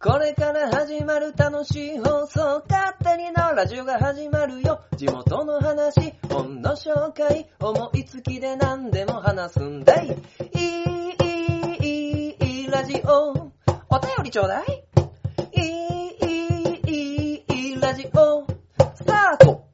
これから始まる楽しい放送、勝手にのラジオが始まるよ。地元の話、本の紹介、思いつきで何でも話すんだい。いい、いい、いい、ラジオ。お便りちょうだい。いい、いい、いい、ラジオ。スタート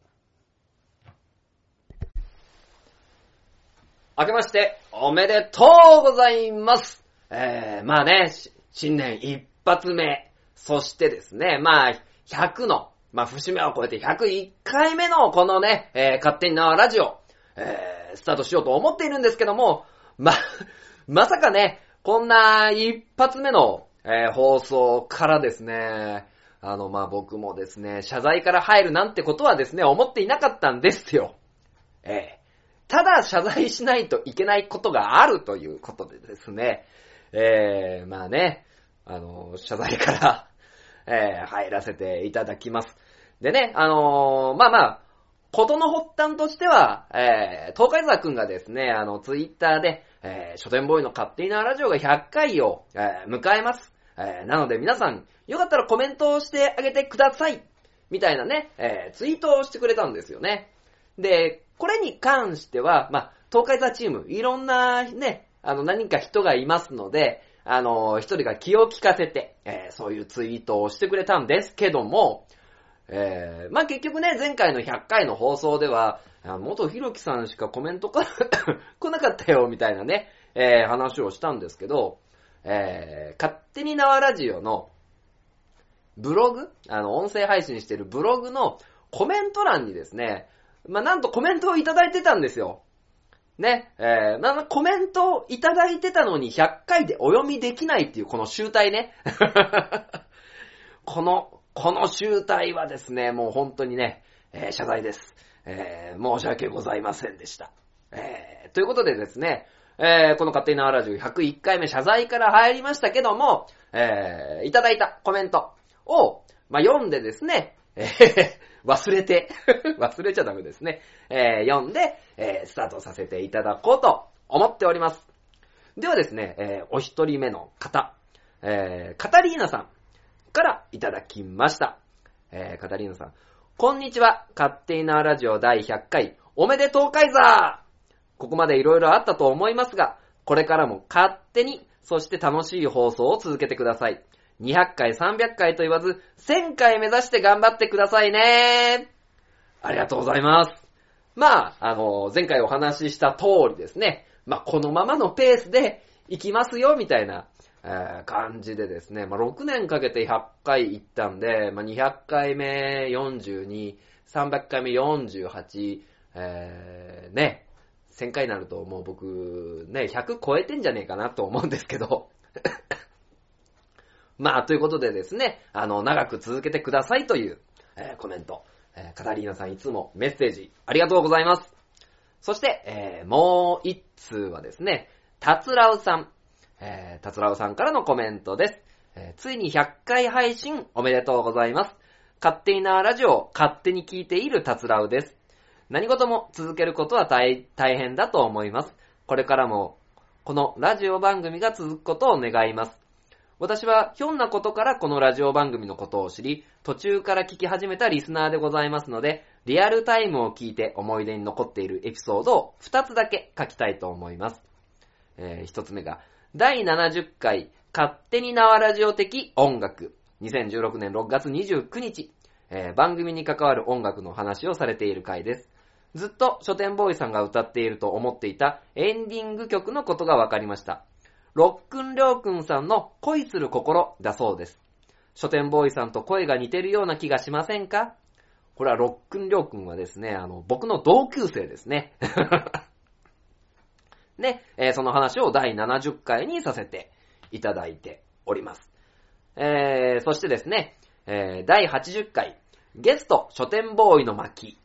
明けまして、おめでとうございます。えー、まあね、新年一発目、そしてですね、まあ、100の、まあ、節目を超えて101回目のこのね、えー、勝手に縄ラジオ、えー、スタートしようと思っているんですけども、ま、まさかね、こんな一発目の、えー放送からですね、あの、まあ、僕もですね、謝罪から入るなんてことはですね、思っていなかったんですよ。えーただ謝罪しないといけないことがあるということでですね、えー、まあね、あの、謝罪から、えー、入らせていただきます。でね、あのーまあまあ、ことの発端としては、えー、東海沢くんがですね、あの、ツイッターで、えー、書店ボーイの勝手になラジオが100回を、えー迎えます。えーなので皆さん、よかったらコメントをしてあげてください。みたいなね、えーツイートをしてくれたんですよね。で、これに関しては、まあ、東海座チーム、いろんなね、あの、何か人がいますので、あの、一人が気を利かせて、えーそういうツイートをしてくれたんですけども、えーまあ、結局ね、前回の100回の放送では、元ひろきさんしかコメントか 来なかったよ、みたいなね、えー話をしたんですけど、えー勝手に縄ラジオのブログあの、音声配信してるブログのコメント欄にですね、まあ、なんとコメントをいただいてたんですよ。ね、えー、ま、コメントをいただいてたのに100回でお読みできないっていうこの集体ね。この、この集体はですね、もう本当にね、えー謝罪です。えー申し訳ございませんでした。えーということでですね、えーこの勝手に縄ラジオ101回目謝罪から入りましたけども、えーいただいたコメントを、まあ、読んでですね、えー忘れて、忘れちゃダメですね、えー読んで、えースタートさせていただこうと思っております。ではですね、えーお一人目の方、えーカタリーナさんからいただきました。えーカタリーナさん、こんにちは、勝手になラジオ第100回、おめでとうカイザーここまで色々あったと思いますが、これからも勝手に、そして楽しい放送を続けてください。200回、300回と言わず、1000回目指して頑張ってくださいね。ありがとうございます。まあ、あの、前回お話しした通りですね、まあ、このままのペースで行きますよ、みたいな、えー感じでですね、まあ、6年かけて100回行ったんで、まあ、200回目42、300回目48、えー、ね、1000回になるともう僕、ね、100超えてんじゃねえかなと思うんですけど、まあ、ということでですね、あの、長く続けてくださいという、えーコメント、えーカタリーナさんいつもメッセージありがとうございます。そして、えーもう一通はですね、たつらうさん、えー、たつらうさんからのコメントです。えーついに100回配信おめでとうございます。勝手になラジオを勝手に聞いているたつらうです。何事も続けることは大大変だと思います。これからも、このラジオ番組が続くことを願います。私はひょんなことからこのラジオ番組のことを知り、途中から聞き始めたリスナーでございますので、リアルタイムを聞いて思い出に残っているエピソードを2つだけ書きたいと思います。えー、1つ目が、第70回勝手に縄ラジオ的音楽。2016年6月29日、えー番組に関わる音楽の話をされている回です。ずっと書店ボーイさんが歌っていると思っていたエンディング曲のことが分かりました。ロックンりょうくんさんの恋する心だそうです。書店ボーイさんと声が似てるような気がしませんか？これはロックンりょうくんはですね、あの、僕の同級生ですね。で、えーその話を第70回にさせていただいております。えー、そしてですね、えー第80回、ゲスト書店ボーイの巻。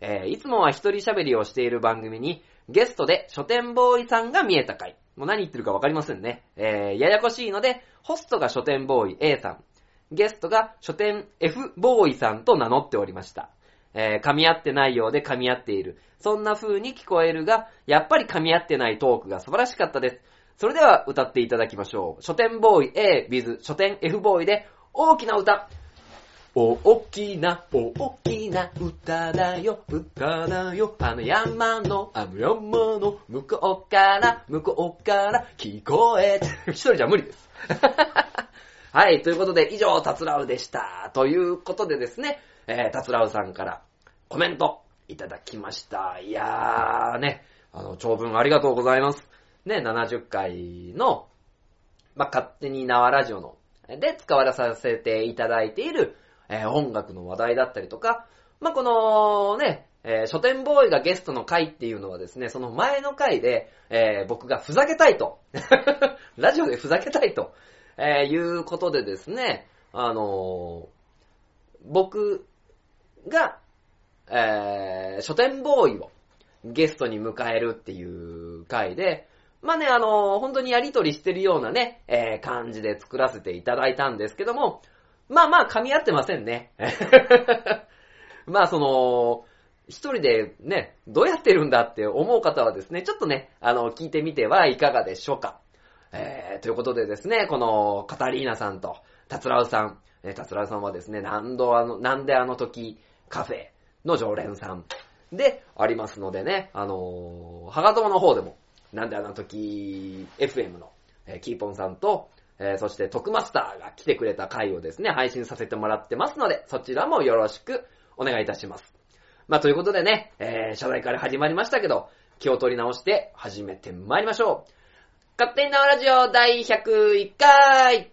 えーいつもは一人喋りをしている番組に、ゲストで書店ボーイさんが見えた回。もう何言ってるかわかりませんね。えーややこしいので、ホストが書店ボーイ A さん、ゲストが書店 F ボーイさんと名乗っておりました。えー噛み合ってないようで噛み合っている。そんな風に聞こえるが、やっぱり噛み合ってないトークが素晴らしかったです。それでは歌っていただきましょう。書店ボーイ A、with 書店 F ボーイで大きな歌。大きな、大きな歌だよ、歌だよ。あの山の、あの山の、向こうから、向こうから聞こえて。一人じゃ無理です。はい、ということで以上、たつらうでした。ということでですね、えー、たつらうさんからコメントいただきました。いやーね、あの、長文ありがとうございます。ね、70回の、まあ、勝手に縄ラジオの、で使わさせていただいている、えー音楽の話題だったりとか、まあ、このね、えー書店ボーイがゲストの回っていうのはですね、その前の回で、えー僕がふざけたいと、ラジオでふざけたいと、えーいうことでですね、あの僕が、え書店ボーイをゲストに迎えるっていう回で、まあね、あの本当にやりとりしてるようなね、え感じで作らせていただいたんですけども、まあまあ噛み合ってませんね。まあその、一人でね、どうやってるんだって思う方はですね、ちょっとね、あの、聞いてみてはいかがでしょうか。えー、ということでですね、この、カタリーナさんと、タツラウさん、えータツラウさんはですね、何度あの、なんであの時、カフェの常連さんでありますのでね、あのー、ハガトモの方でも、なんであの時、FM の、えーキーポンさんと、えーそして特マスターが来てくれた回をですね、配信させてもらってますので、そちらもよろしくお願いいたします。まあ、ということでね、えー、謝罪から始まりましたけど、気を取り直して始めてまいりましょう。勝手に縄ラジオ第101回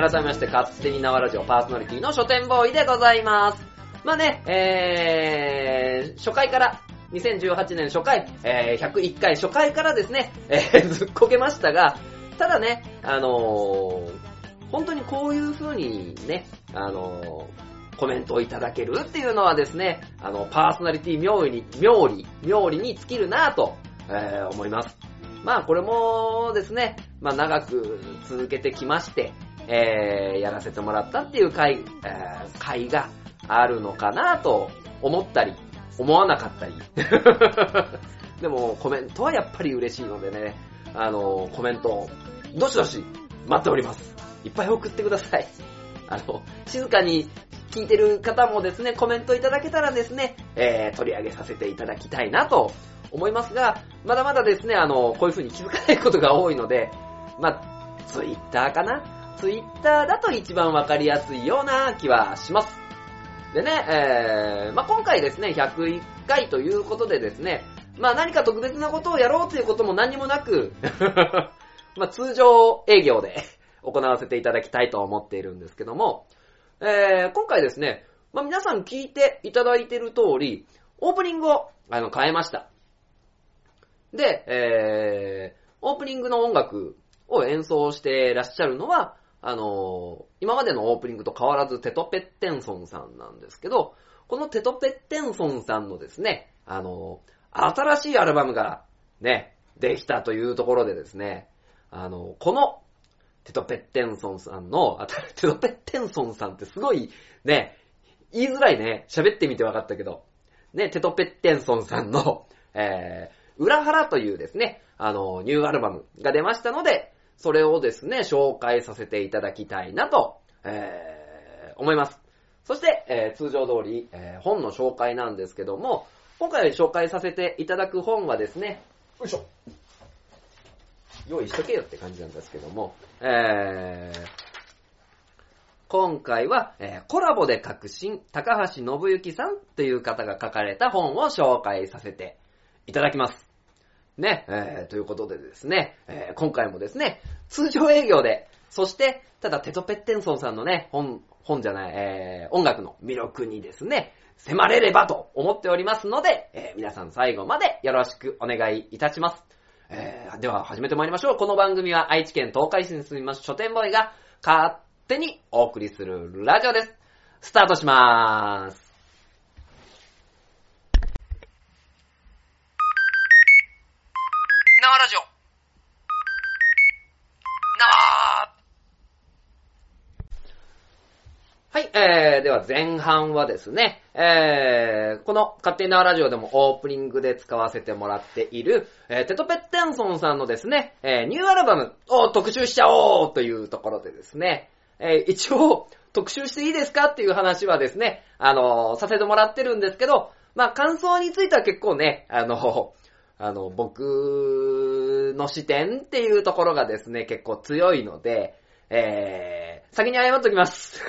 改めまして、勝手に縄ラジオパーソナリティの書店ボーイでございます。まあね、えー、初回から、2018年初回、えー、101回初回からですね、えー、ずっこけましたが、ただね、あのー、本当にこういう風にね、あのーコメントをいただけるっていうのはですね、あの、パーソナリティ妙に、妙理、妙に尽きるなぁと、えー思います。まあこれもですね、まあ長く続けてきまして、えーやらせてもらったっていう回、えー回があるのかなと思ったり、思わなかったり。でもコメントはやっぱり嬉しいのでね、あの、コメント、どしどし待っております。いっぱい送ってください。あの、静かに聞いてる方もですね、コメントいただけたらですね、えー取り上げさせていただきたいなと思いますが、まだまだですね、あの、こういう風に気づかないことが多いので、まあ、ツイッターかなツイッターだと一番わかりやすいような気はします。でね、えー、まあ、今回ですね、101回ということでですね、まあ、何か特別なことをやろうということも何にもなく、まあ、通常営業で行わせていただきたいと思っているんですけども、えー、今回ですね、まあ、皆さん聞いていただいている通り、オープニングをあの変えました。で、えー、オープニングの音楽を演奏していらっしゃるのは、あの今までのオープニングと変わらずテトペッテンソンさんなんですけど、このテトペッテンソンさんのですね、あの新しいアルバムがね、できたというところでですね、あのこのテトペッテンソンさんの、テトペッテンソンさんってすごいね、言いづらいね、喋ってみて分かったけど、ね、テトペッテンソンさんの、えー、裏腹というですね、あの、ニューアルバムが出ましたので、それをですね、紹介させていただきたいなと、えー、思います。そして、えー通常通り、えー本の紹介なんですけども、今回紹介させていただく本はですね、よいしょ。用意しとけよって感じなんですけども、えー、今回は、えーコラボで革新、高橋信之さんという方が書かれた本を紹介させていただきます。ね、えーということでですね、えー今回もですね、通常営業で、そして、ただテトペッテンソンさんのね、本、本じゃない、えー音楽の魅力にですね、迫れればと思っておりますので、えー皆さん最後までよろしくお願いいたします。えー、では始めてまいりましょう。この番組は愛知県東海市に住みます書店ボーイが勝手にお送りするラジオです。スタートしまーす。生ラジオ生はえー、では前半はですね、えー、この勝手に縄ラジオでもオープニングで使わせてもらっている、えー、テトペッテンソンさんのですね、えー、ニューアルバムを特集しちゃおうというところでですね、えー、一応特集していいですかっていう話はですね、あのーさせてもらってるんですけど、まあ感想については結構ね、あのあの、僕の視点っていうところがですね、結構強いので、えー、先に謝っときます。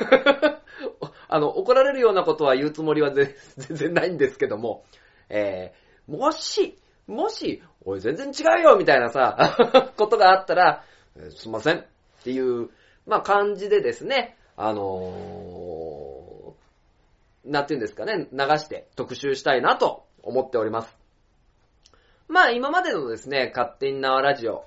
あの、怒られるようなことは言うつもりは 全然ないんですけども、えー、もし、もし、おい全然違うよみたいなさ、ことがあったら、えーすいませんっていう、まあ感じでですね、あのー、なんていうんですかね、流して特集したいなと思っております。まあ今までのですね、勝手に縄ラジオ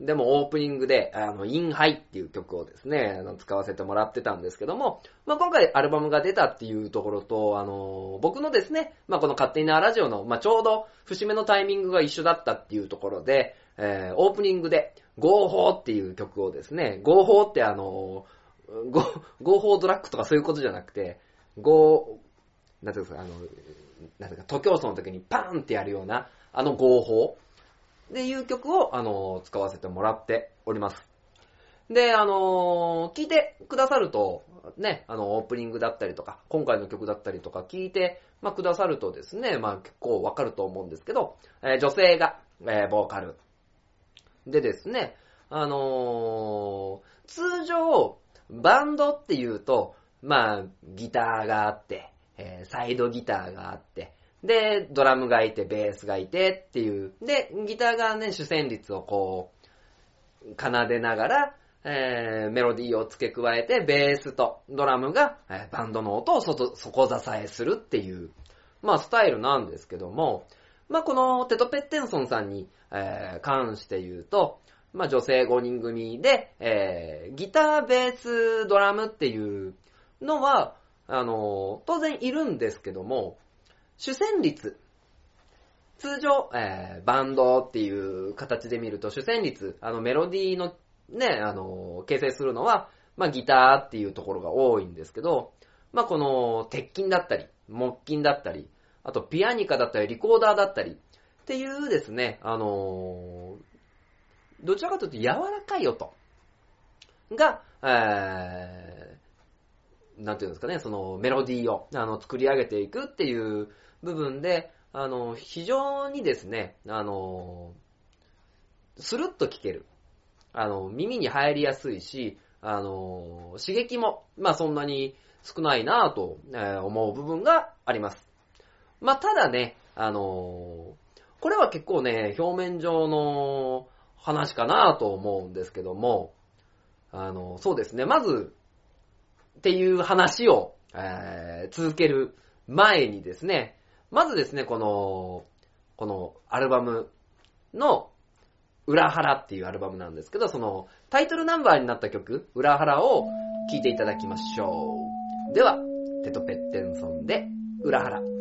でもオープニングで、あの、インハイっていう曲をですね、あの使わせてもらってたんですけども、まあ今回アルバムが出たっていうところと、あの、僕のですね、まあこの勝手に縄ラジオの、まあちょうど節目のタイミングが一緒だったっていうところで、えー、オープニングで、合法っていう曲をですね、合法ってあの、合合法ドラッグとかそういうことじゃなくて、合、なんていうんですか、あの、なんていうか、徒競走の時にパーンってやるような、あの合法っていう曲を、あの、使わせてもらっております。で、あの聞いてくださると、ね、あの、オープニングだったりとか、今回の曲だったりとか聞いて、まあ、くださるとですね、まあ、結構わかると思うんですけど、えー女性が、えーボーカル。でですね、あのー通常、バンドっていうと、まあ、ギターがあって、えーサイドギターがあって、で、ドラムがいて、ベースがいてっていう、で、ギターがね、主旋律をこう、奏でながら、えーメロディーを付け加えて、ベースとドラムが、えーバンドの音を外底支えするっていう、まあ、スタイルなんですけども、まあ、このテトペッテンソンさんに、えー関して言うと、まあ、女性5人組で、えーギター、ベース、ドラムっていうのは、あの、当然いるんですけども、主旋律。通常、えーバンドっていう形で見ると、主旋律、あの、メロディーのね、あの、形成するのは、まあ、ギターっていうところが多いんですけど、まあ、この、鉄筋だったり、木筋だったり、あと、ピアニカだったり、リコーダーだったり、っていうですね、あのどちらかというと柔らかい音が、えー、なんていうんですかね、そのメロディーをあの作り上げていくっていう部分で、あの、非常にですね、あの、スルッと聴ける。あの、耳に入りやすいし、あの、刺激も、まあそんなに少ないなぁと思う部分があります。まあただね、あの、これは結構ね、表面上の話かなぁと思うんですけども、あの、そうですね、まず、っていう話を、えー続ける前にですね、まずですね、この、このアルバムの、裏腹っていうアルバムなんですけど、そのタイトルナンバーになった曲、裏腹を聴いていただきましょう。では、テトペッテンソンで、裏腹。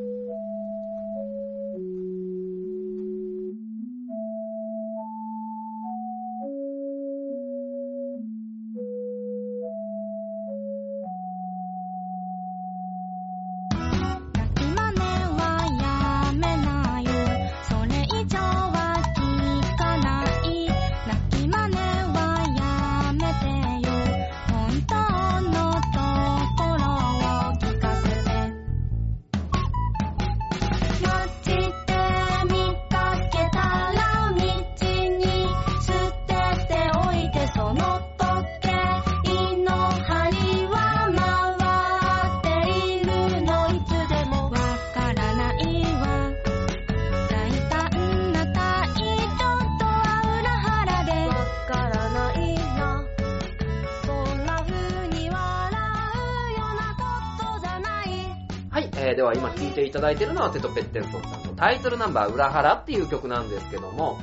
ていただいてるのはテトペッテンソンさんのタイトルナンバー裏腹っていう曲なんですけども、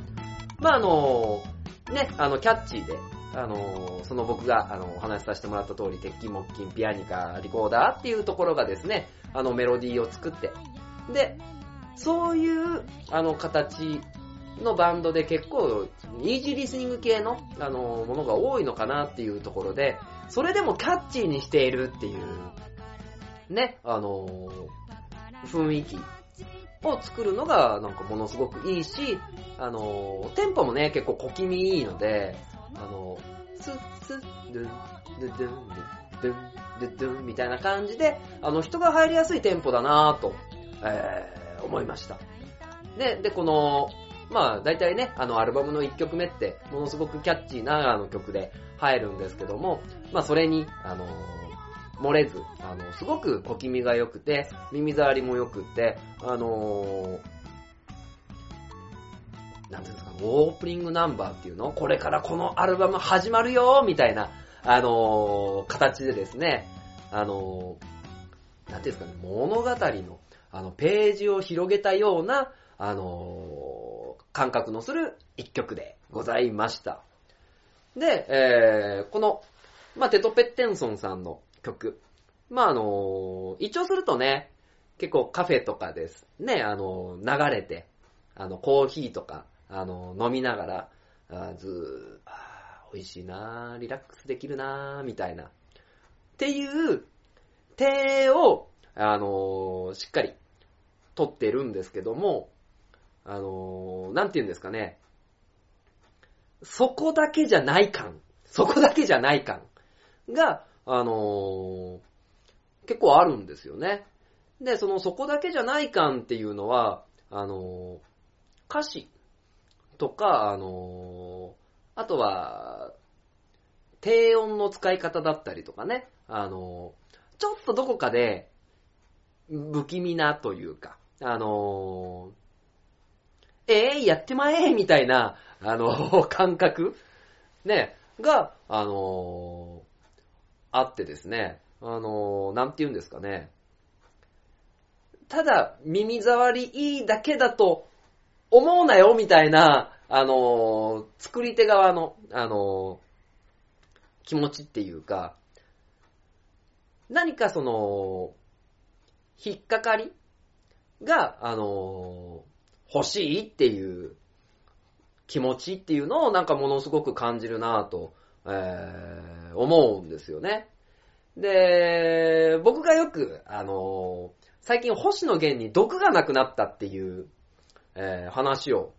まああの、ね、あの、キャッチーで、あの、その僕が、あの、お話しさせてもらった通り、鉄筋木琴、ピアニカ、リコーダーっていうところがですね、あの、メロディーを作って、で、そういう、あの、形のバンドで結構、イージーリスニング系の、あの、ものが多いのかなっていうところで、それでもキャッチーにしているっていう、ね、あの、雰囲気を作るのが、なんかものすごくいいし、あの、テンポもね、結構小気味いいので、あの、スッスッ、ドゥン、ドゥドゥン、ドゥン、ドゥドゥンみたいな感じで、あの、人が入りやすいテンポだなぁと、えー、思いました。で、で、この、まあ、大体ね、あの、アルバムの1曲目って、ものすごくキャッチーなあの曲で入るんですけども、まあ、それに、あの、漏れず、あの、すごく小気味が良くて、耳障りも良くて、あのなんていうんですか、オープニングナンバーっていうの？これからこのアルバム始まるよみたいな、あの形でですね、あのなんていうんですかね、物語の、あの、ページを広げたような、あの感覚のする一曲でございました。で、えー、この、まあ、テト・ペッテンソンさんの曲。まあ、あの一応するとね、結構カフェとかですね、あの流れて、あの、コーヒーとか、あの、飲みながら、あずー、あー美味しいなーリラックスできるなーみたいな。っていう、手を、あのーしっかり取ってるんですけども、あのーなんて言うんですかね。そこだけじゃない感。そこだけじゃない感が、あのー結構あるんですよね。で、そのそこだけじゃない感っていうのは、あのー歌詞とか、あのーあとは、低音の使い方だったりとかね、あのちょっとどこかで、不気味なというか、あのえー、やってまえみたいな、あの感覚ね、が、あのあってですね、あのーなんて言うんですかね。ただ、耳障りいいだけだと思うなよ、みたいな、あのー作り手側の、あのー気持ちっていうか、何かその、引っかかりが、あのー欲しいっていう気持ちっていうのをなんかものすごく感じるなぁと、えー思うんですよね。で、僕がよく、あの最近星野源に毒がなくなったっていう、えー話を、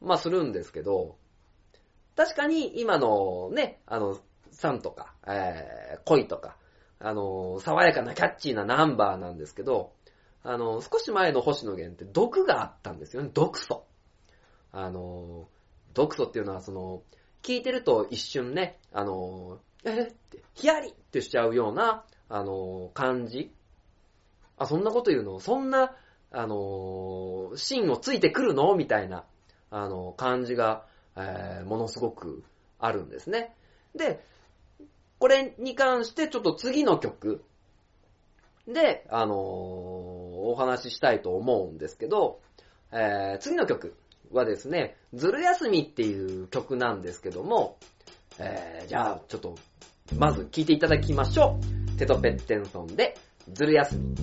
まあ、するんですけど、確かに今のね、あの、酸とか、えー恋とか、あの爽やかなキャッチーなナンバーなんですけど、あの少し前の星野源って毒があったんですよね、毒素。あの毒素っていうのはその、聞いてると一瞬ね、あのえ？って、ヒヤリってしちゃうような、あの感じ。あ、そんなこと言うの？そんな、あの芯をついてくるの？みたいな、あの感じが、えーものすごくあるんですね。で、これに関してちょっと次の曲で、あのお話ししたいと思うんですけど、えー次の曲はですね、ずる休みっていう曲なんですけども、えーじゃあちょっと、まず聞いていただきましょう。テトペッテンソンで、ずる休み。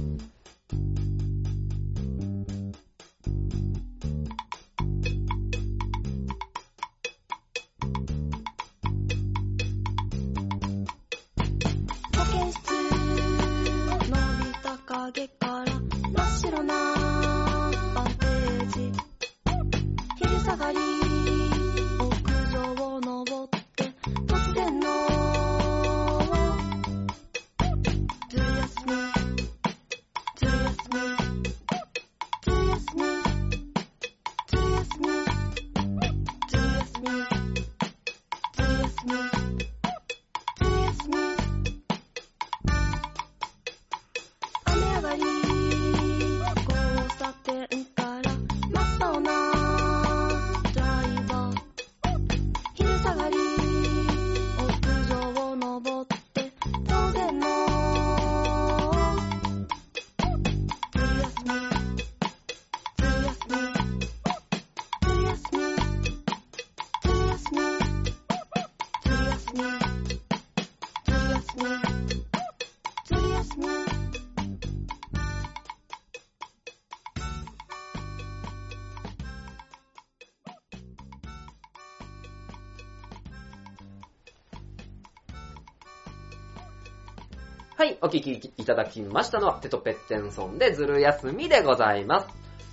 はい、お聴きいただきましたのは、テトペッテンソンでズル休みでございます。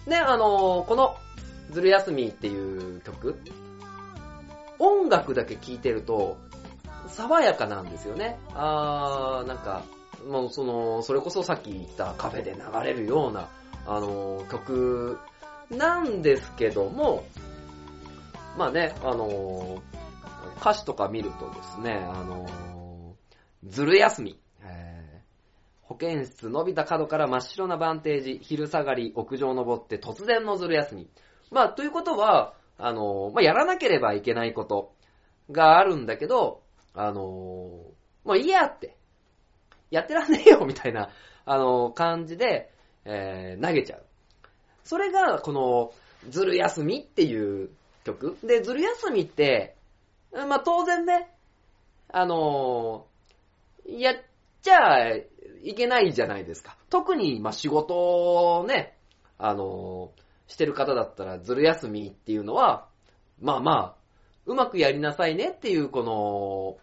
で、あのーこの、ズル休みっていう曲、音楽だけ聴いてると、爽やかなんですよね。あー、なんか、もうその、それこそさっき言ったカフェで流れるような、あのー曲なんですけども、まあね、あのー歌詞とか見るとですね、あのーずる休み、保健室伸びた角から真っ白なバンテージ、昼下がり、屋上登って突然のずる休み。まあ、ということは、あのまあ、やらなければいけないことがあるんだけど、あのーもういいやって、やってらんねえよみたいな、あの感じで、えー投げちゃう。それが、この、ずる休みっていう曲。で、ずる休みって、まあ、当然ね、あのーやっちゃいけないじゃないですか。特に、ま、仕事をね、あのーしてる方だったら、ずる休みっていうのは、まあまあ、うまくやりなさいねっていう、この、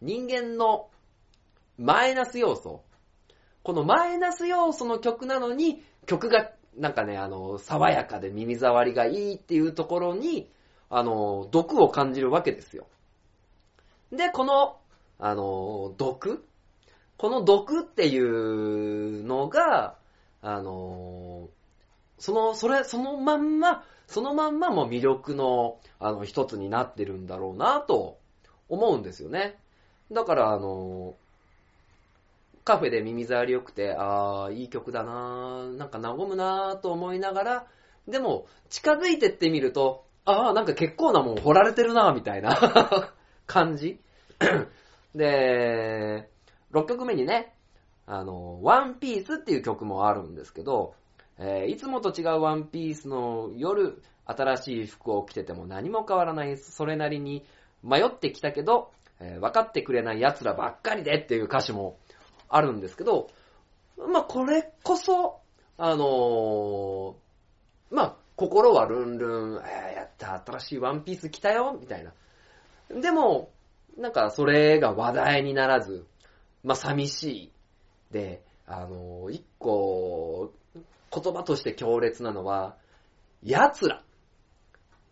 人間のマイナス要素。このマイナス要素の曲なのに、曲が、なんかね、あの、爽やかで耳障りがいいっていうところに、あの、毒を感じるわけですよ。で、この、あの、毒この毒っていうのが、あの、その、それ、そのまんま、そのまんまも魅力の、あの、一つになってるんだろうなと思うんですよね。だから、あの、カフェで耳障り良くて、あー、いい曲だなーなんか和むなーと思いながら、でも、近づいてってみると、あー、なんか結構なもん掘られてるなーみたいな 感じ。で、6曲目にね、あの、ワンピースっていう曲もあるんですけど、えーいつもと違うワンピースの夜、新しい服を着てても何も変わらない、それなりに迷ってきたけど、えー分かってくれない奴らばっかりでっていう歌詞もあるんですけど、まあ、これこそ、あのーまあ、心はルンルン、えーやった、新しいワンピース着たよ、みたいな。でも、なんかそれが話題にならず、まあ、寂しい。で、あの一個、言葉として強烈なのは、奴ら。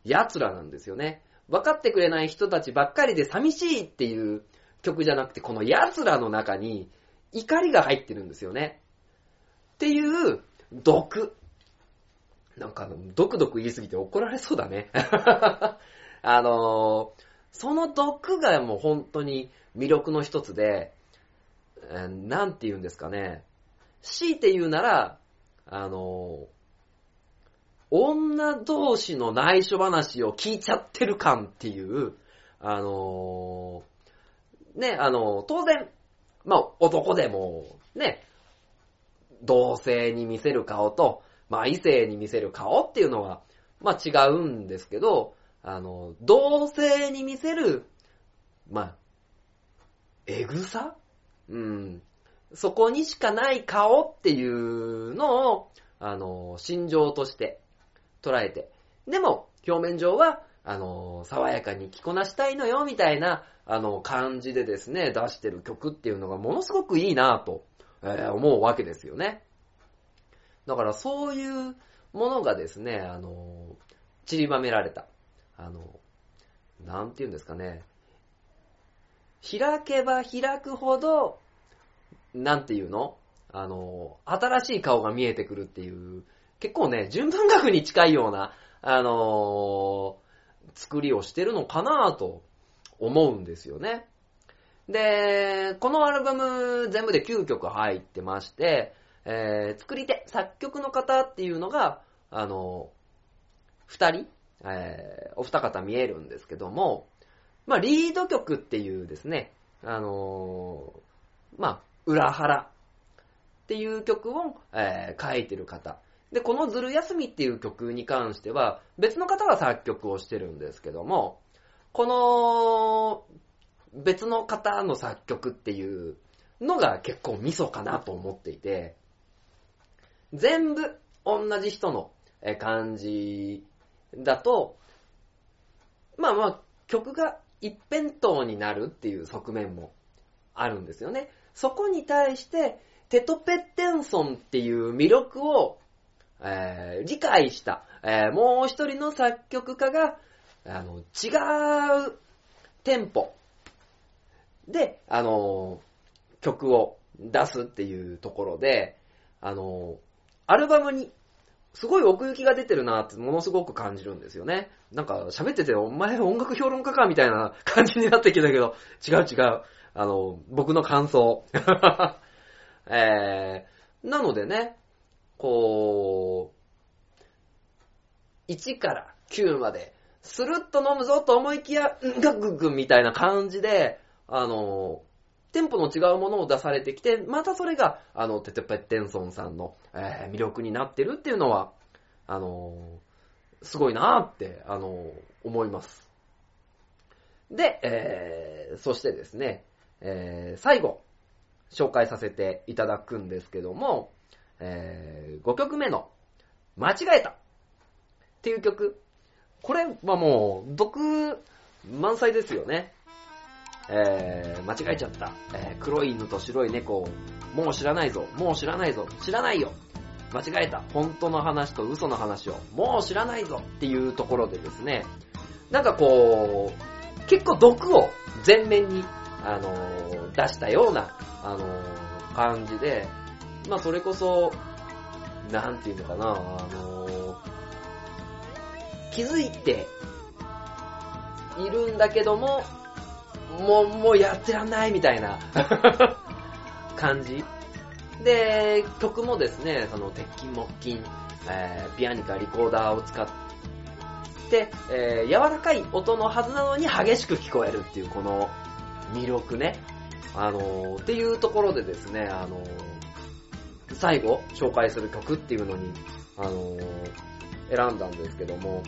奴らなんですよね。分かってくれない人たちばっかりで寂しいっていう曲じゃなくて、この奴らの中に怒りが入ってるんですよね。っていう毒。なんかあの、毒毒言いすぎて怒られそうだね。あのーその毒がもう本当に魅力の一つで、えーなんて言うんですかね。強いて言うなら、あの女同士の内緒話を聞いちゃってる感っていう、あのね、あの当然、まあ、男でも、ね、同性に見せる顔と、まあ、異性に見せる顔っていうのは、まあ、違うんですけど、あの、同性に見せる、まあ、えぐさうん。そこにしかない顔っていうのを、あの、心情として捉えて。でも、表面上は、あの、爽やかに着こなしたいのよ、みたいな、あの、感じでですね、出してる曲っていうのがものすごくいいなぁと、えー思うわけですよね。だからそういうものがですね、あの、散りばめられた。あの、なんて言うんですかね。開けば開くほど、なんていうの？あの、新しい顔が見えてくるっていう、結構ね、純文学に近いような、あの作りをしてるのかなと思うんですよね。で、このアルバム全部で9曲入ってまして、えー作り手、作曲の方っていうのが、あの、二人、えーお二方見えるんですけども、まあ、リード曲っていうですね、あのーまあ、裏腹っていう曲を、えー書いてる方。で、このずる休みっていう曲に関しては、別の方が作曲をしてるんですけども、この、別の方の作曲っていうのが結構ミソかなと思っていて、全部同じ人の感じだと、まあまあ、曲が一辺倒になるっていう側面もあるんですよね。そこに対して、テトペッテンソンっていう魅力を、えー理解した、えーもう一人の作曲家が、あの、違うテンポで、あの、曲を出すっていうところで、あの、アルバムにすごい奥行きが出てるなってものすごく感じるんですよね。なんか喋ってて、お前音楽評論家かみたいな感じになってきたけど、違う違う。あの、僕の感想。えー、なのでね、こう、1から9まで、スルッと飲むぞと思いきや、うんがぐぐんみたいな感じで、あの、テンポの違うものを出されてきて、またそれが、あの、テテペッテンソンさんの、えー魅力になってるっていうのは、あの、すごいなーって、あの、思います。で、えー、そしてですね、えー、最後、紹介させていただくんですけども、えー、5曲目の、間違えたっていう曲。これはもう、毒満載ですよね。えー、間違えちゃった。えー、黒い犬と白い猫を、もう知らないぞ、もう知らないぞ、知らないよ。間違えた。本当の話と嘘の話を、もう知らないぞっていうところでですね、なんかこう、結構毒を前面に、あのー出したような、あのー感じで、まあそれこそ、なんていうのかな、あのー気づいているんだけども、もう、もうやってらんないみたいな 感じ。で、曲もですね、その鉄筋木筋、えーピアニカ、リコーダーを使って、えー柔らかい音のはずなのに激しく聞こえるっていうこの魅力ね。あのーっていうところでですね、あのー最後紹介する曲っていうのに、あのー選んだんですけども、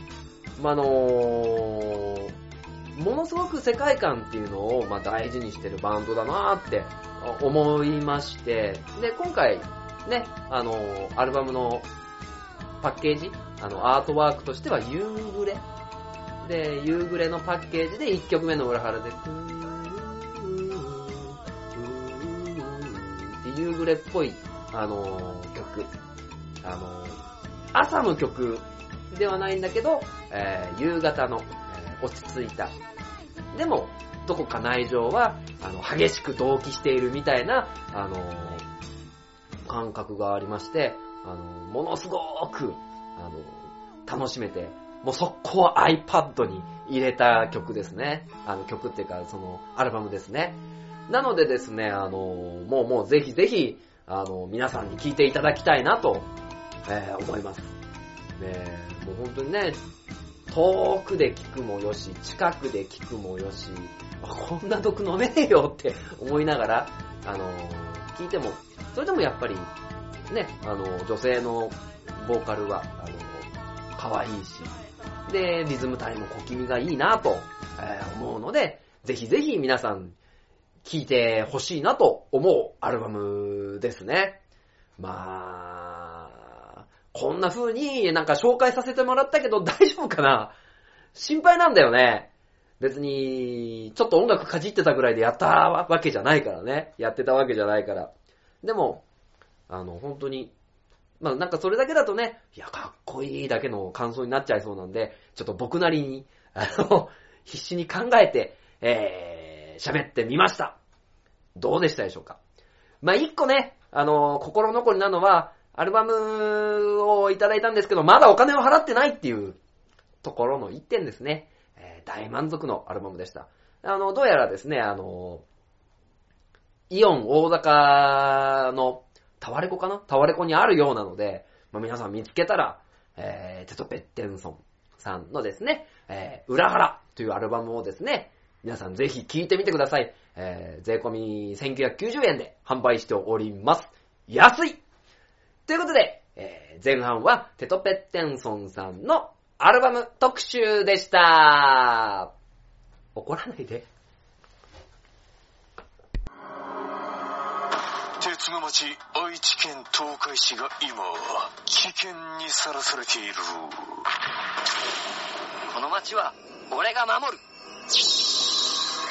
まあ、のーものすごく世界観っていうのを、まあ、大事にしてるバンドだなーって思いまして、で、今回、ね、あのーアルバムのパッケージ、あの、アートワークとしては夕暮れ。で、夕暮れのパッケージで1曲目の裏腹で、夕暮れっぽい、あのー曲。あのー朝の曲ではないんだけど、えー夕方の、え落ち着いた。でも、どこか内情は、あの、激しく同期しているみたいな、あの感覚がありまして、あのものすごく、あの楽しめて、もう速攻 iPad に入れた曲ですね。あの曲っていうか、そのアルバムですね。なのでですね、あのもうもうぜひぜひ、あの皆さんに聴いていただきたいなと、えー思います。ねもう本当にね、遠くで聞くもよし、近くで聞くもよし、こんな毒飲めねえよって思いながら、あのー聞いても、それでもやっぱり、ね、あの女性のボーカルは、あの可愛いし、で、リズム体も小気味がいいなと、えー思うので、ぜひぜひ皆さん、聴いてほしいなと思うアルバムですね。まあ、こんな風になんか紹介させてもらったけど大丈夫かな？心配なんだよね。別に、ちょっと音楽かじってたぐらいでやったわけじゃないからね。やってたわけじゃないから。でも、あの、本当に、まあなんかそれだけだとね、いや、かっこいいだけの感想になっちゃいそうなんで、ちょっと僕なりに、あの、必死に考えて、えー、喋ってみました。どうでしたでしょうか？まあ一個ね、あの、心残りなのは、アルバムをいただいたんですけど、まだお金を払ってないっていうところの一点ですね。えー大満足のアルバムでした。あの、どうやらですね、あの、イオン大阪のタワレコかな？タワレコにあるようなので、まあ、皆さん見つけたら、えー、テトペッテンソンさんのですね、えー、裏腹というアルバムをですね、皆さんぜひ聴いてみてください。えー、税込み1990円で販売しております。安いということで、えー前半はテトペッテンソンさんのアルバム特集でした。怒らないで。鉄の町愛知県東海市が今危険にさらされているこの街は俺が守る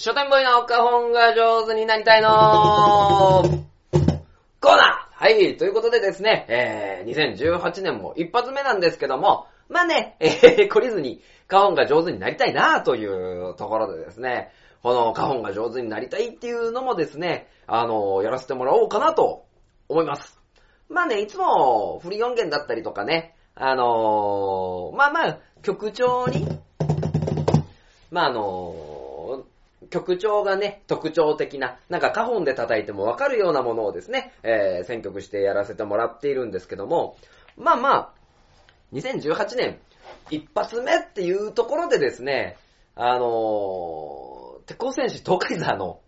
書店ボーイの花本が上手になりたいのーコーナーはい、ということでですね、えー、2018年も一発目なんですけども、まあね、えー、懲りずに花本が上手になりたいなーというところでですね、この花本が上手になりたいっていうのもですね、あのー、やらせてもらおうかなと思います。まあね、いつもフリー音源だったりとかね、あのーまあまあ、曲調に、まああのー曲調がね、特徴的な、なんか花本で叩いてもわかるようなものをですね、えー、選曲してやらせてもらっているんですけども、まあまあ、2018年一発目っていうところでですね、あのー、鉄鋼戦士東海座の、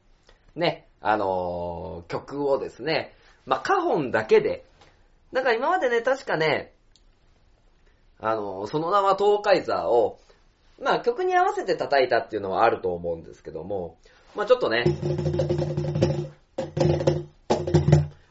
ね、あのー曲をですね、まあ花本だけで、なんか今までね、確かね、あのーその名は東海座を、まあ曲に合わせて叩いたっていうのはあると思うんですけども、まあちょっとね、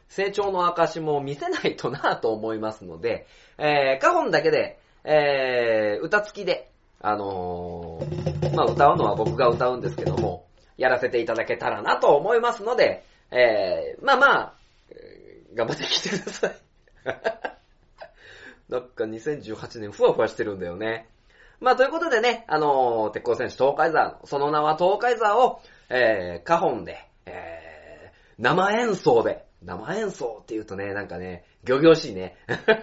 成長の証も見せないとなと思いますので、えー、花本だけで、えー、歌付きで、あのーまあ歌うのは僕が歌うんですけども、やらせていただけたらなと思いますので、えー、まあまあ、頑張ってきてください。なんか2018年ふわふわしてるんだよね。まあ、ということでね、あのー鉄鋼戦士東海座、その名は東海座を、えー、花本で、えー、生演奏で、生演奏って言うとね、なんかね、行々しいね、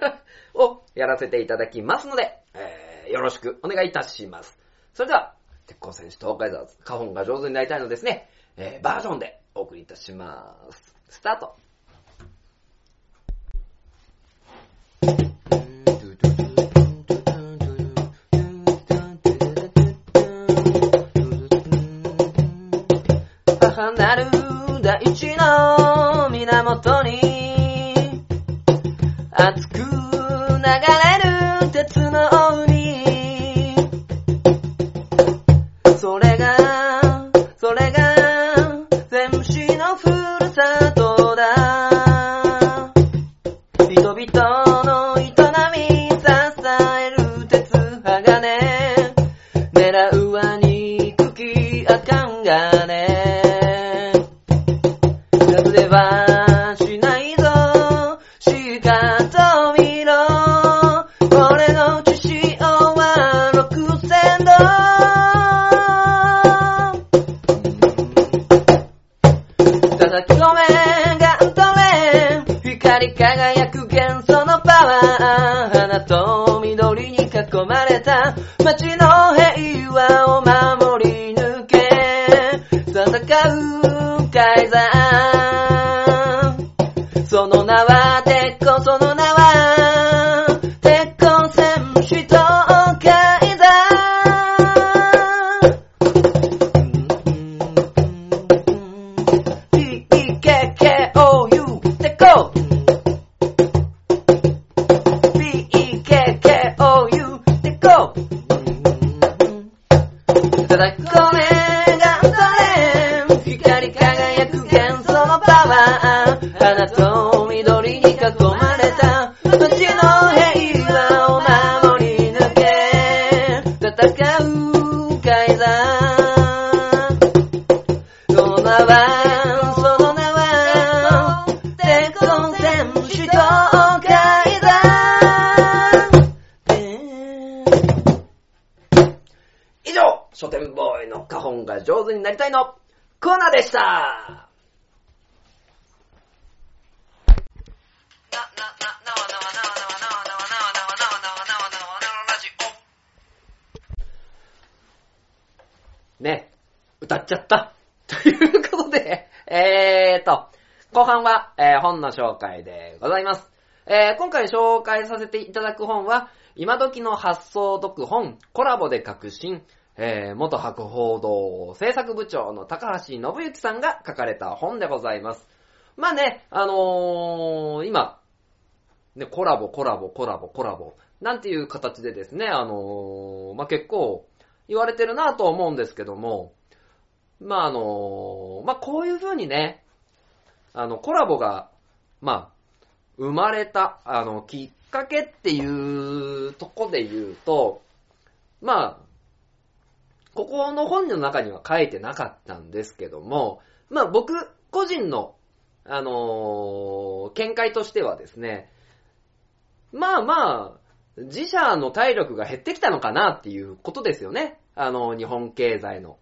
をやらせていただきますので、えー、よろしくお願いいたします。それでは、鉄鋼戦士東海座、花本が上手になりたいのですね、えー、バージョンでお送りいたします。スタート元に。熱半は、えー本の紹介でございます。えー今回紹介させていただく本は、今時の発想読本、コラボで革新、えー、元博報堂制作部長の高橋信之さんが書かれた本でございます。まあね、あのー、今、ね、コラボ、コラボ、コラボ、コラボ、なんていう形でですね、あのー、まあ結構言われてるなと思うんですけども、まああのー、まあこういう風にね、あの、コラボが、まあ、生まれた、あの、きっかけっていうとこで言うと、まあ、ここの本の中には書いてなかったんですけども、まあ僕個人の、あのー見解としてはですね、まあまあ、自社の体力が減ってきたのかなっていうことですよね。あの、日本経済の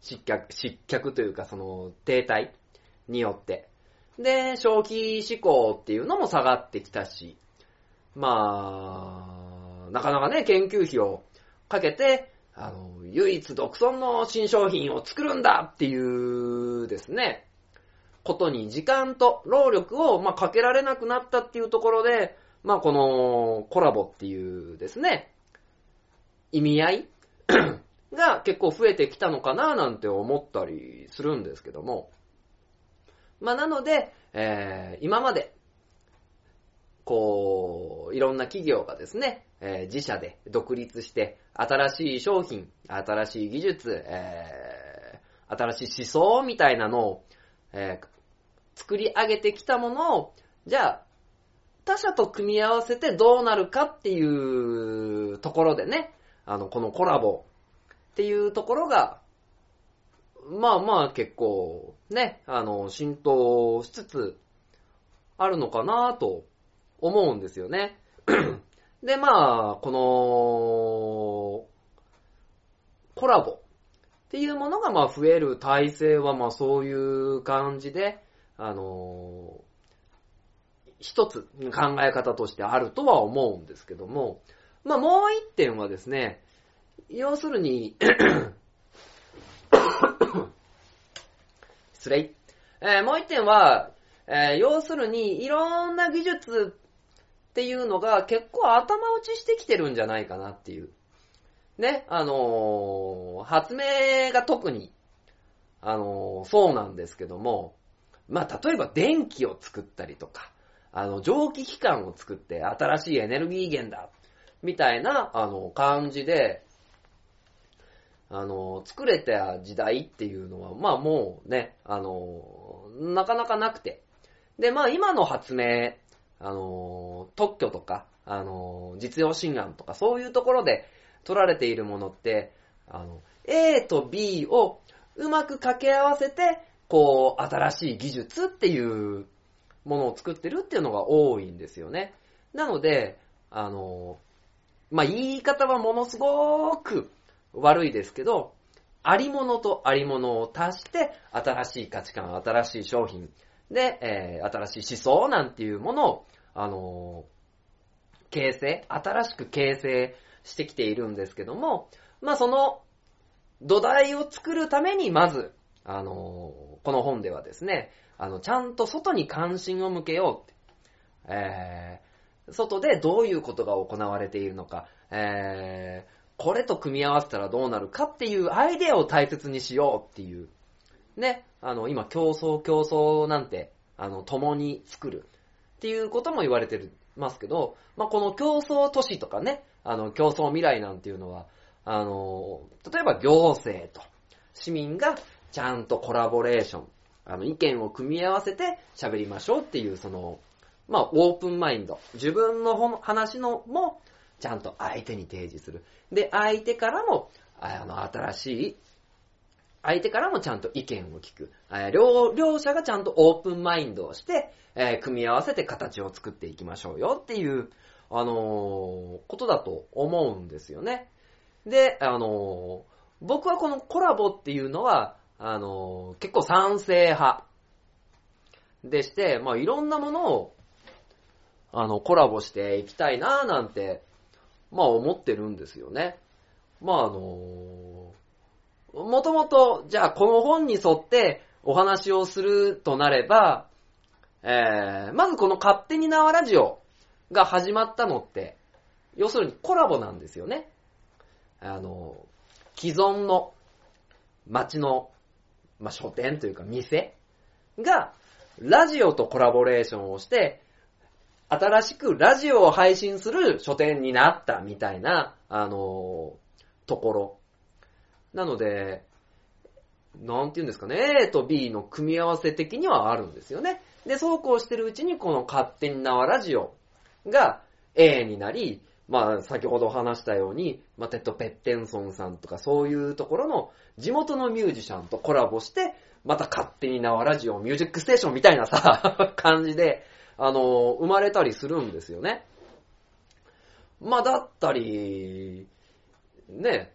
失脚、失脚というかその停滞によって。で、消費志向っていうのも下がってきたし、まあ、なかなかね、研究費をかけて、あの、唯一独尊の新商品を作るんだっていうですね、ことに時間と労力を、まあ、かけられなくなったっていうところで、まあ、このコラボっていうですね、意味合い が結構増えてきたのかななんて思ったりするんですけども。まあ、なので、えー、今まで、こう、いろんな企業がですね、えー自社で独立して、新しい商品、新しい技術、えー新しい思想みたいなのを、えー作り上げてきたものを、じゃあ、他社と組み合わせてどうなるかっていうところでね、あの、このコラボっていうところが、まあまあ結構ね、あの、浸透しつつあるのかなと思うんですよね。で、まあ、この、コラボっていうものがまあ増える体制はまあそういう感じで、あの一つ考え方としてあるとは思うんですけども、まあもう一点はですね、要するに、失礼。えーもう一点は、えー要するに、いろんな技術っていうのが結構頭打ちしてきてるんじゃないかなっていう。ね、あのー発明が特に、あのーそうなんですけども、まあ、例えば電気を作ったりとか、あの、蒸気機関を作って新しいエネルギー源だ、みたいな、あの、感じで、あの、作れた時代っていうのは、まあもうね、あの、なかなかなくて。で、まあ今の発明、あの、特許とか、あの、実用新案とか、そういうところで取られているものって、あの、A と B をうまく掛け合わせて、こう、新しい技術っていうものを作ってるっていうのが多いんですよね。なので、あの、まあ、言い方はものすごく悪いですけど、ありものとありものを足して、新しい価値観、新しい商品で、えー新しい思想なんていうものを、あの形成、新しく形成してきているんですけども、まあ、その土台を作るために、まず、あのこの本ではですね、あの、ちゃんと外に関心を向けようって。えー、外でどういうことが行われているのか、えー、これと組み合わせたらどうなるかっていうアイデアを大切にしようっていう。ね、あの、今、競争、競争なんて、あの、共に作るっていうことも言われてるますけど、まあ、この競争都市とかね、あの、競争未来なんていうのは、あの、例えば行政と市民がちゃんとコラボレーション、あの、意見を組み合わせて喋りましょうっていう、その、まあ、オープンマインド。自分の話のも、ちゃんと相手に提示する。で、相手からも、あの、新しい、相手からもちゃんと意見を聞く。両、両者がちゃんとオープンマインドをして、えー組み合わせて形を作っていきましょうよっていう、あのーことだと思うんですよね。で、あのー僕はこのコラボっていうのは、あの結構賛成派でして、まあいろんなものを、あの、コラボしていきたいなぁなんて、まあ思ってるんですよね。まああのもともと、じゃあこの本に沿ってお話をするとなれば、えー、まずこの勝手に縄ラジオが始まったのって、要するにコラボなんですよね。あの、既存の街の、まあ、書店というか店が、ラジオとコラボレーションをして、新しくラジオを配信する書店になったみたいな、あのーところ。なので、なんて言うんですかね、A と B の組み合わせ的にはあるんですよね。で、そうこうしてるうちにこの勝手に名和ラジオが A になり、まあ先ほど話したように、まあテッド・ペッテンソンさんとかそういうところの地元のミュージシャンとコラボして、また勝手に名和ラジオ、ミュージックステーションみたいなさ、感じで、あの、生まれたりするんですよね。まあだったり、ね、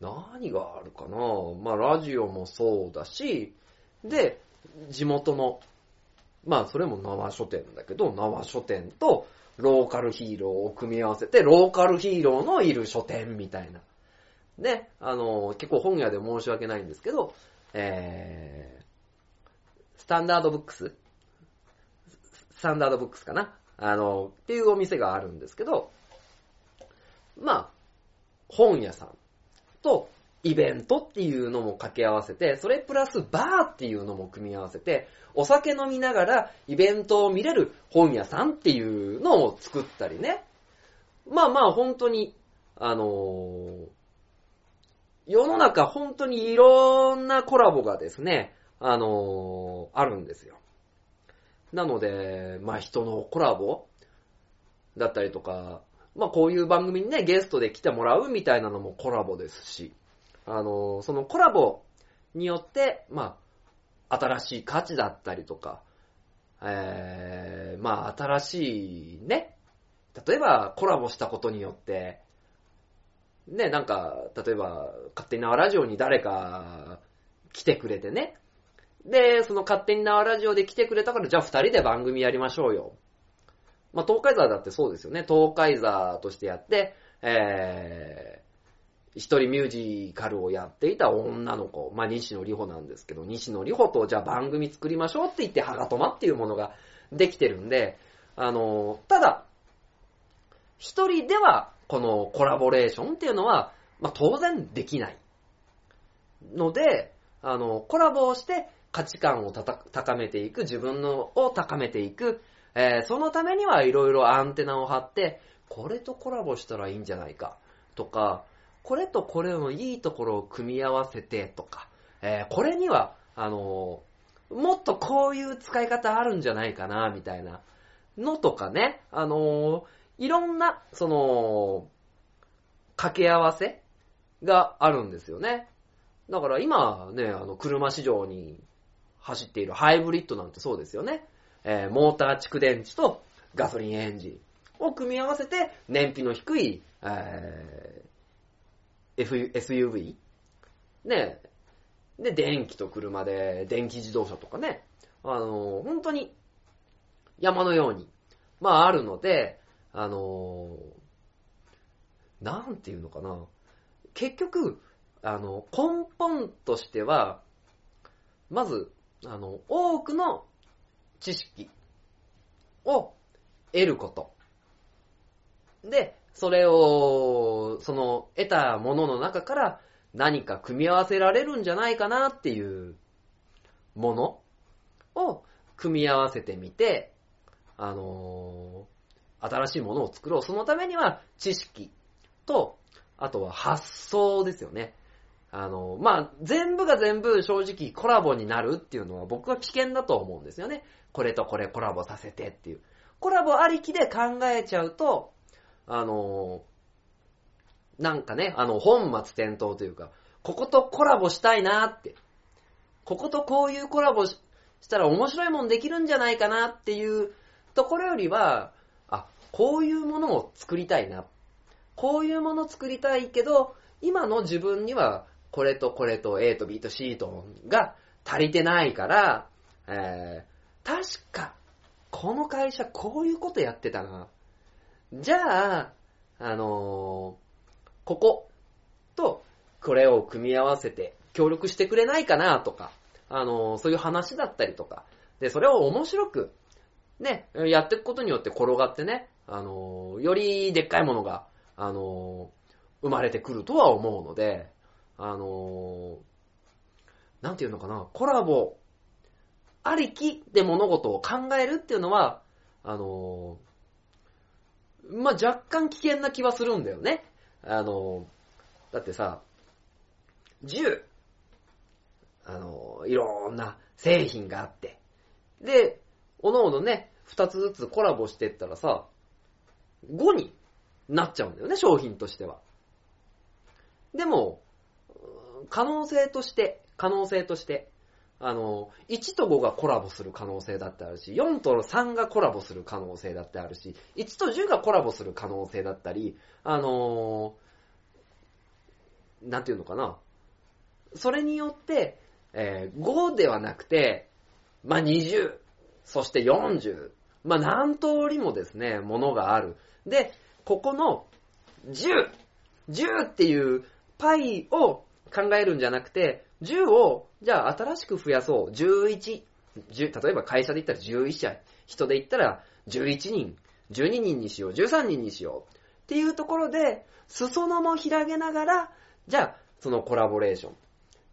何があるかなまあラジオもそうだし、で、地元の、まあそれも縄書店だけど、縄書店とローカルヒーローを組み合わせて、ローカルヒーローのいる書店みたいな。で、あの、結構本屋で申し訳ないんですけど、えー、スタンダードブックススタンダードブックスかなあの、っていうお店があるんですけど、まあ、本屋さんとイベントっていうのも掛け合わせて、それプラスバーっていうのも組み合わせて、お酒飲みながらイベントを見れる本屋さんっていうのを作ったりね。まあまあ本当に、あのー世の中本当にいろんなコラボがですね、あのーあるんですよ。なので、まあ人のコラボだったりとか、まあこういう番組にね、ゲストで来てもらうみたいなのもコラボですし、あの、そのコラボによって、まあ、新しい価値だったりとか、えー、まあ新しいね、例えばコラボしたことによって、ね、なんか、例えば、勝手にラジオに誰か来てくれてね、で、その勝手に縄ラジオで来てくれたから、じゃあ二人で番組やりましょうよ。まあ、東海座だってそうですよね。東海座としてやって、えー、一人ミュージカルをやっていた女の子、まあ、西野里穂なんですけど、西野里穂とじゃあ番組作りましょうって言って、ハガトマっていうものができてるんで、あの、ただ、一人では、このコラボレーションっていうのは、まあ、当然できない。ので、あの、コラボをして価値観を高めていく、自分のを高めていく、えーそのためにはいろいろアンテナを張って、これとコラボしたらいいんじゃないか、とか、これとこれのいいところを組み合わせて、とか、えーこれには、あのーもっとこういう使い方あるんじゃないかな、みたいな。のとかね、あのーいろんな、その、掛け合わせがあるんですよね。だから今ね、あの、車市場に走っているハイブリッドなんてそうですよね。えーモーター蓄電池とガソリンエンジンを組み合わせて燃費の低い、えー F- SUV? ねで、電気と車で、電気自動車とかね、あの、本当に山のように、まああるので、あの、なんていうのかな。結局、あの、根本としては、まず、あの、多くの知識を得ること。で、それを、その、得たものの中から何か組み合わせられるんじゃないかなっていうものを組み合わせてみて、あのー新しいものを作ろう。そのためには知識と、あとは発想ですよね。あの、まあ、全部が全部正直コラボになるっていうのは僕は危険だと思うんですよね。これとこれコラボさせてっていう。コラボありきで考えちゃうと、あの、なんかね、あの、本末転倒というか、こことコラボしたいなって。こことこういうコラボししたら面白いもんできるんじゃないかなっていうところよりは、あ、こういうものを作りたいな。こういうもの作りたいけど、今の自分には、これとこれと A と B と C とが足りてないから、えー、確か、この会社こういうことやってたな。じゃあ、あのーここと、これを組み合わせて協力してくれないかなとか、あのーそういう話だったりとか、で、それを面白く、ね、やっていくことによって転がってね、あのーよりでっかいものが、あのー生まれてくるとは思うので、あのーなんていうのかな、コラボありきで物事を考えるっていうのは、あのーまあ、若干危険な気はするんだよね。あのーだってさ、10、あのーいろんな製品があって、で、おのおのね、2つずつコラボしてったらさ、5になっちゃうんだよね、商品としては。でも、可能性として、可能性として、あの、1と5がコラボする可能性だってあるし、4と3がコラボする可能性だってあるし、1と10がコラボする可能性だったり、あのなんていうのかな。それによって、えー5ではなくて、まあ、20、そして40、まあ、何通りもですね、ものがある。で、ここの10、10っていうパイを考えるんじゃなくて、10を、じゃあ新しく増やそう。11、10例えば会社で言ったら11社、人で言ったら11人、12人にしよう、13人にしよう。っていうところで、裾野も広げながら、じゃあ、そのコラボレーション。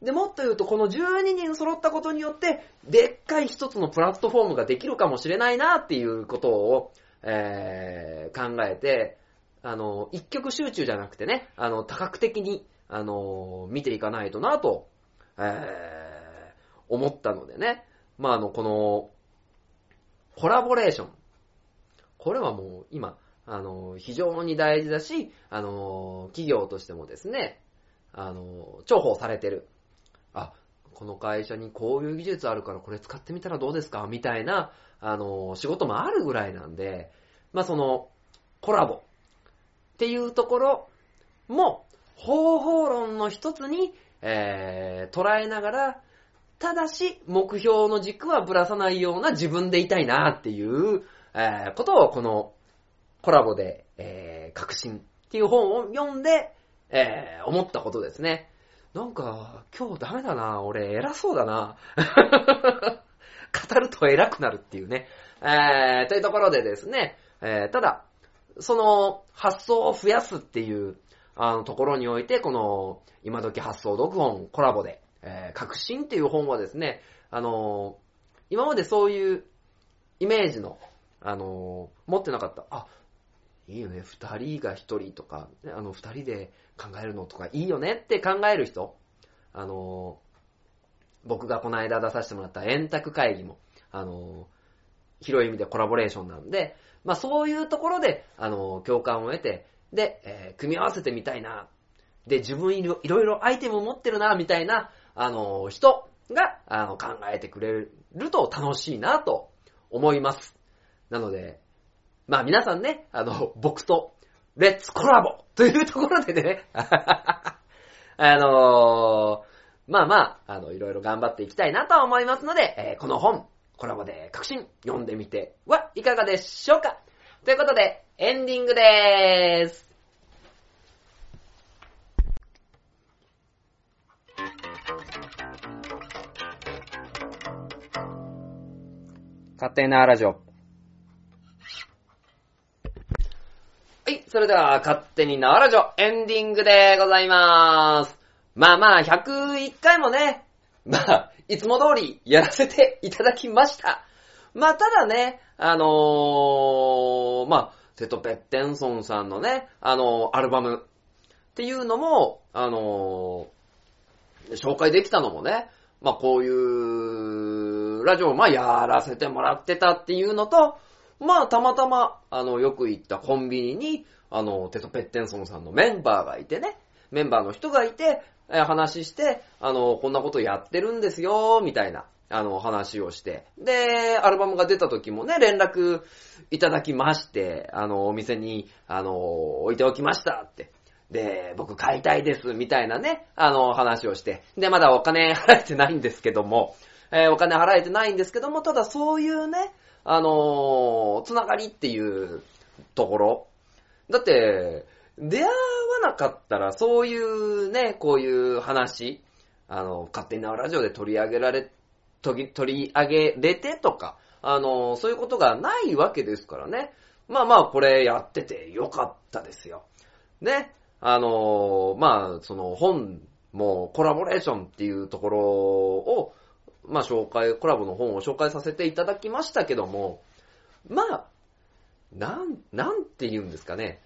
で、もっと言うと、この12人揃ったことによって、でっかい一つのプラットフォームができるかもしれないなっていうことを、えー、考えて、あの、一極集中じゃなくてね、あの、多角的に、あの、見ていかないとなと、えー、思ったのでね。まあ、あの、この、コラボレーション。これはもう今、あの、非常に大事だし、あの、企業としてもですね、あの、重宝されてる。あ、この会社にこういう技術あるからこれ使ってみたらどうですか？みたいな、あの、仕事もあるぐらいなんで、まあ、その、コラボっていうところも、方法論の一つに、えー、捉えながら、ただし、目標の軸はぶらさないような自分でいたいなっていう、えーことをこのコラボで、えー、革新っていう本を読んで、えー思ったことですね。なんか、今日ダメだな。俺、偉そうだな。語ると偉くなるっていうね。えー、というところでですね、えーただ、その発想を増やすっていうあのところにおいて、この今時発想読本コラボで、えー革新っていう本はですね、あの今までそういうイメージの、あの持ってなかった。あ、いいよね。二人が一人とか、あの二人で考えるのとかいいよねって考える人。あの僕がこの間出させてもらった円卓会議も、あの広い意味でコラボレーションなんで、まあそういうところで、あの共感を得て、で、えー組み合わせてみたいな。で、自分いろいろアイテム持ってるな、みたいな、あの人が、あの、考えてくれると楽しいな、と思います。なので、まあ皆さんね、あの、僕と、レッツコラボというところでね、あのまあまあ、あの、いろいろ頑張っていきたいなと思いますので、えーこの本、コラボで革新読んでみてはいかがでしょうかということで、エンディングでーす。勝手なラジオ。はい、それでは、勝手に縄ラジオ、エンディングでございます。まあまあ、101回もね、まあ、いつも通りやらせていただきました。まあ、ただね、あのー、まあ、テト・ペッテンソンさんのね、あのーアルバムっていうのも、あのー紹介できたのもね、まあ、こういうラジオをまあやらせてもらってたっていうのと、まあ、たまたま、あの、よく行ったコンビニに、あの、テト・ペッテンソンさんのメンバーがいてね、メンバーの人がいて、え話して、あの、こんなことやってるんですよ、みたいな、あの、話をして。で、アルバムが出た時もね、連絡いただきまして、あの、お店に、あの、置いておきましたって。で、僕買いたいです、みたいなね、あの、話をして。で、まだお金払えてないんですけども、えーお金払えてないんですけども、ただそういうね、あのつながりっていうところ。だって、出会わなかったら、そういうね、こういう話、あの、勝手にラジオで取り上げられ、取り上げれてとか、あの、そういうことがないわけですからね。まあまあ、これやっててよかったですよ。ね。あのまあ、その本もコラボレーションっていうところを、まあ紹介、コラボの本を紹介させていただきましたけども、まあ、なん、なんて言うんですかね。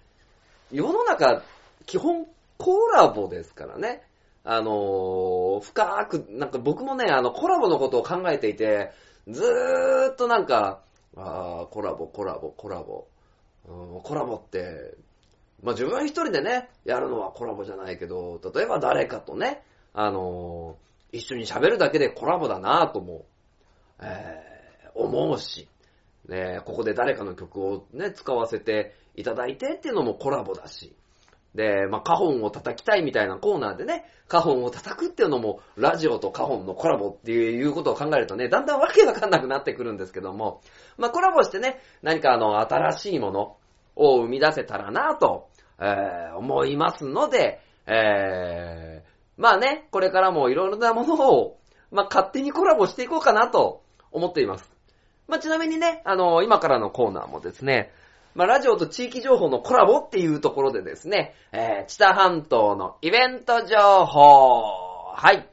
世の中、基本コラボですからね。あのー深く、なんか僕もね、あの、コラボのことを考えていて、ずーっとなんか、あーコラボ、コラボ、コラボ。コラボって、まあ自分一人でね、やるのはコラボじゃないけど、例えば誰かとね、あのー一緒に喋るだけでコラボだなぁとも、えー思うし、ね、ここで誰かの曲をね、使わせていただいてっていうのもコラボだし、で、まあ、カホンを叩きたいみたいなコーナーでね、カホンを叩くっていうのも、ラジオとカホンのコラボっていうことを考えるとね、だんだんわけわかんなくなってくるんですけども、まあ、コラボしてね、何かあの、新しいものを生み出せたらなと、えー思いますので、えーまあね、これからもいろいろなものを、まあ、勝手にコラボしていこうかなと思っています。まあ、ちなみにね、あの、今からのコーナーもですね、まあ、ラジオと地域情報のコラボっていうところでですね、えー、知多半島のイベント情報。はい。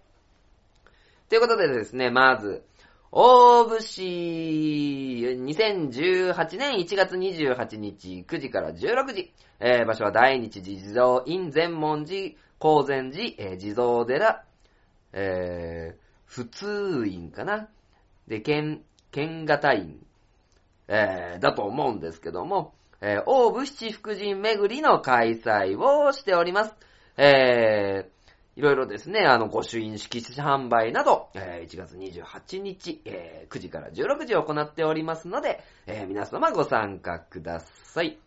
ということでですね、まず、大府市、2018年1月28日9時から16時、えー場所は大日地蔵院全門寺、高禅寺、えー地蔵寺、えー、普通院かな？で、剣、剣型院、えーだと思うんですけども、えー、大府七福神巡りの開催をしております。えーいろいろですね、あの、御朱印色紙販売など、えー1月28日、えー9時から16時を行っておりますので、えー皆様ご参加ください。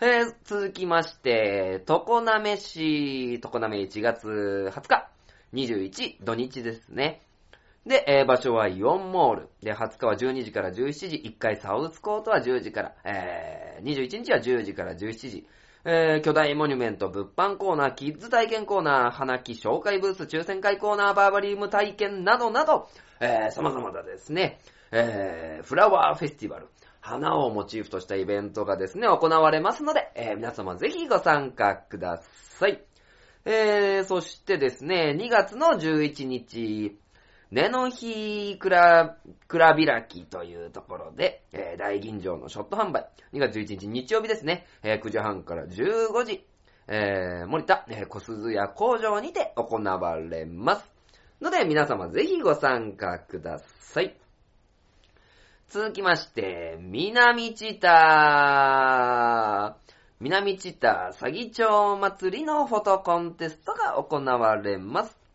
えー続きまして、常滑市、常滑1月20日、21土日ですね。で、えー場所はイオンモール。で、20日は12時から17時、1回サウスコートは10時から、えー21日は10時から17時。えー巨大モニュメント、物販コーナー、キッズ体験コーナー、花木紹介ブース、抽選会コーナー、バーバリウム体験などなど、えー様々なですね、えーフラワーフェスティバル、花をモチーフとしたイベントがですね、行われますので、えー皆様ぜひご参加ください。えー、そしてですね、2月の11日、根の日くら、くら開きというところで、えー大吟醸のショット販売。2月11日日曜日ですね、えー9時半から15時、えー森田、えー小鈴屋工場にて行われます。ので、皆様ぜひご参加ください。続きまして、南知多。南知多詐欺町祭りのフォトコンテストが行われます。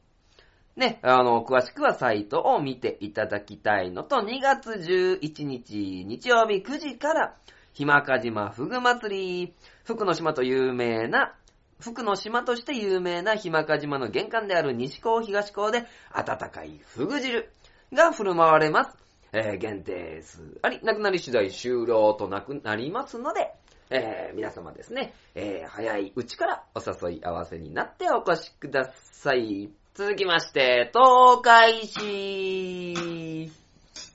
ね、あの、詳しくはサイトを見ていただきたいのと、2月11日、日曜日9時から、ひまか島ふぐ祭り、福の島と有名な、福の島として有名なひまか島の玄関である西港東港で、温かいふぐ汁が振る舞われます。えー限定数あり、なくなり次第終了となくなりますので、えー皆様ですね、えー早いうちからお誘い合わせになってお越しください。続きまして、東海市。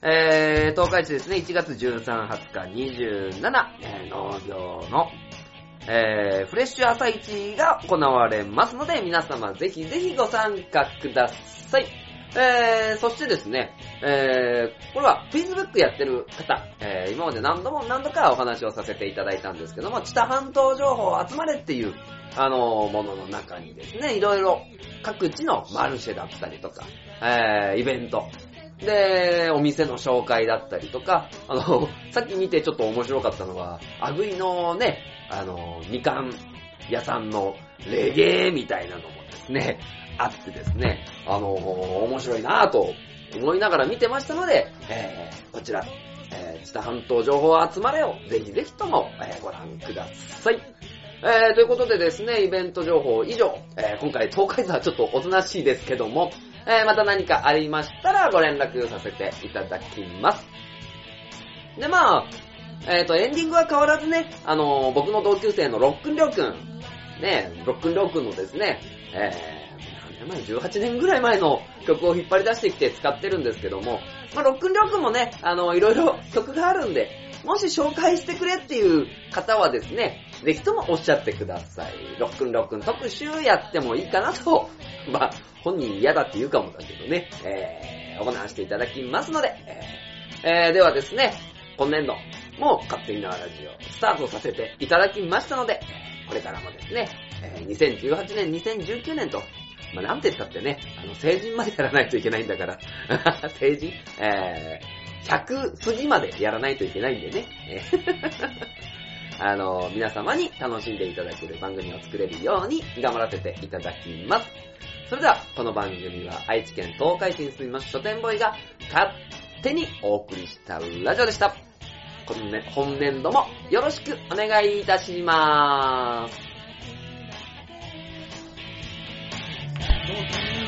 えー、東海市ですね、1月13、20日、27、えー農業の、えー、フレッシュ朝市が行われますので、皆様ぜひぜひご参加ください。えー、そしてですね、えー、これは Facebook やってる方、えー、今まで何度も何度かお話をさせていただいたんですけども、知多半島情報集まれっていう、あのーものの中にですね、いろいろ各地のマルシェだったりとか、えー、イベント、で、お店の紹介だったりとか、あの、さっき見てちょっと面白かったのは、アグイのね、あの、みかん屋さんのレゲエみたいなのもですね、あってですね、あの、面白いなぁと思いながら見てましたので、えー、こちら、えー、知多半島情報集まれをぜひぜひとも、えーご覧ください。えー、ということでですね、イベント情報以上、えー今回東海座はちょっとおとなしいですけども、えーまた何かありましたらご連絡させていただきます。で、まあ、えっ、と、エンディングは変わらずね、あのー僕の同級生のロックンリョウくん、ね、ロックンリョウくんのですね、えー、年前 ?18 年ぐらい前の曲を引っ張り出してきて使ってるんですけども、まあ、ロックンリョウくんもね、あのいろいろ 曲があるんで、もし紹介してくれっていう方はですね、ぜひともおっしゃってください。ロックンロックン特集やってもいいかなと、まあ、本人嫌だって言うかもだけどね、えー、行わせていただきますので、えーではですね、今年度も勝手に縄ラジオスタートさせていただきましたので、これからもですね、えー2018年、2019年と、まあ、なんて言ったってね、あの、成人までやらないといけないんだから、成人？えー、100過ぎまでやらないといけないんでね、あの、皆様に楽しんでいただける番組を作れるように頑張らせていただきます。それでは、この番組は愛知県東海市に住みます書店ボーイが勝手にお送りしたラジオでした。今年本年度もよろしくお願いいたします。僕は